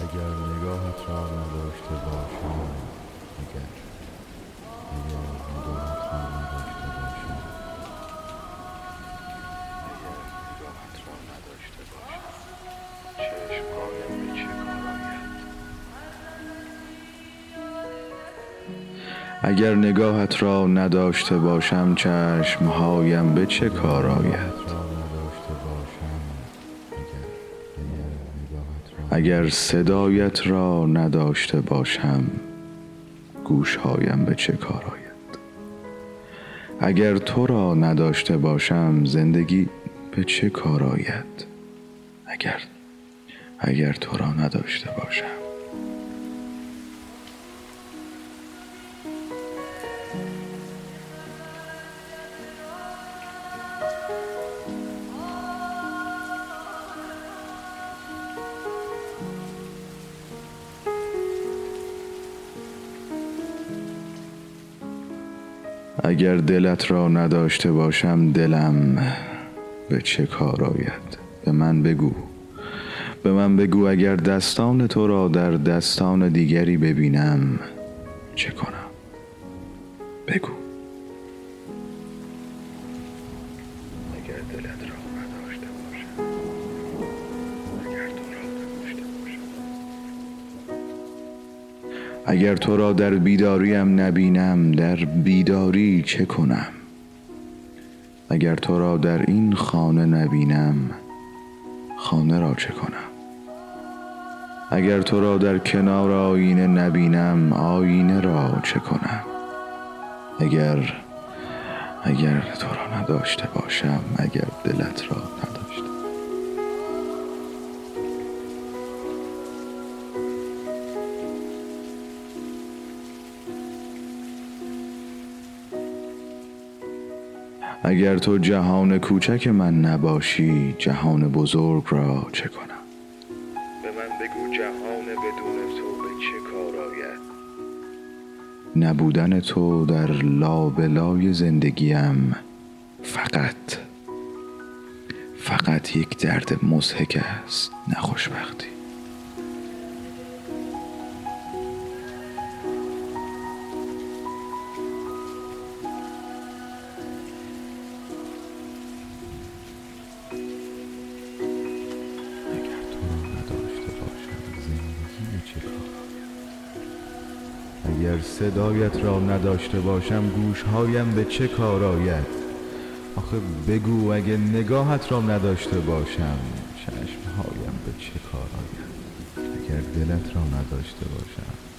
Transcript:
اگر نگاهت را نداشته باشم اگر اگر نگاهت را نداشته باشم. نگاهت را نداشته باشم چشمهایم به چه کار اگر نگاهت را نداشته باشم چشمهایم به چه کار آید؟ اگر صدایت را نداشته باشم گوشهایم به چه کار آید؟ اگر تو را نداشته باشم زندگی به چه کار آید؟ اگر اگر تو را نداشته باشم. اگر دلت را نداشته باشم دلم به چه کار آید؟ به من بگو. به من بگو اگر دستان تو را در دستان دیگری ببینم چه کنم؟ بگو. اگر دلت را اگر تو را در بیداریم نبینم در بیداری چه کنم؟ اگر تو را در این خانه نبینم خانه را چه کنم؟ اگر تو را در کنار آینه نبینم آینه را چه کنم؟ اگر اگر تو را نداشته باشم اگر دلت را نداشته اگر تو جهان کوچک من نباشی جهان بزرگ را چه کنم؟ به من بگو جهان بدون تو به چه کار آید؟ نبودن تو در لابلای زندگیم فقط فقط یک درد مضحک است نه خوشبختی. اگر صدایت را نداشته باشم گوشهایم به چه کار آید؟ آخه بگو اگه نگاهت را نداشته باشم چشمهایم به چه کار آید؟ اگر دلت را نداشته باشم.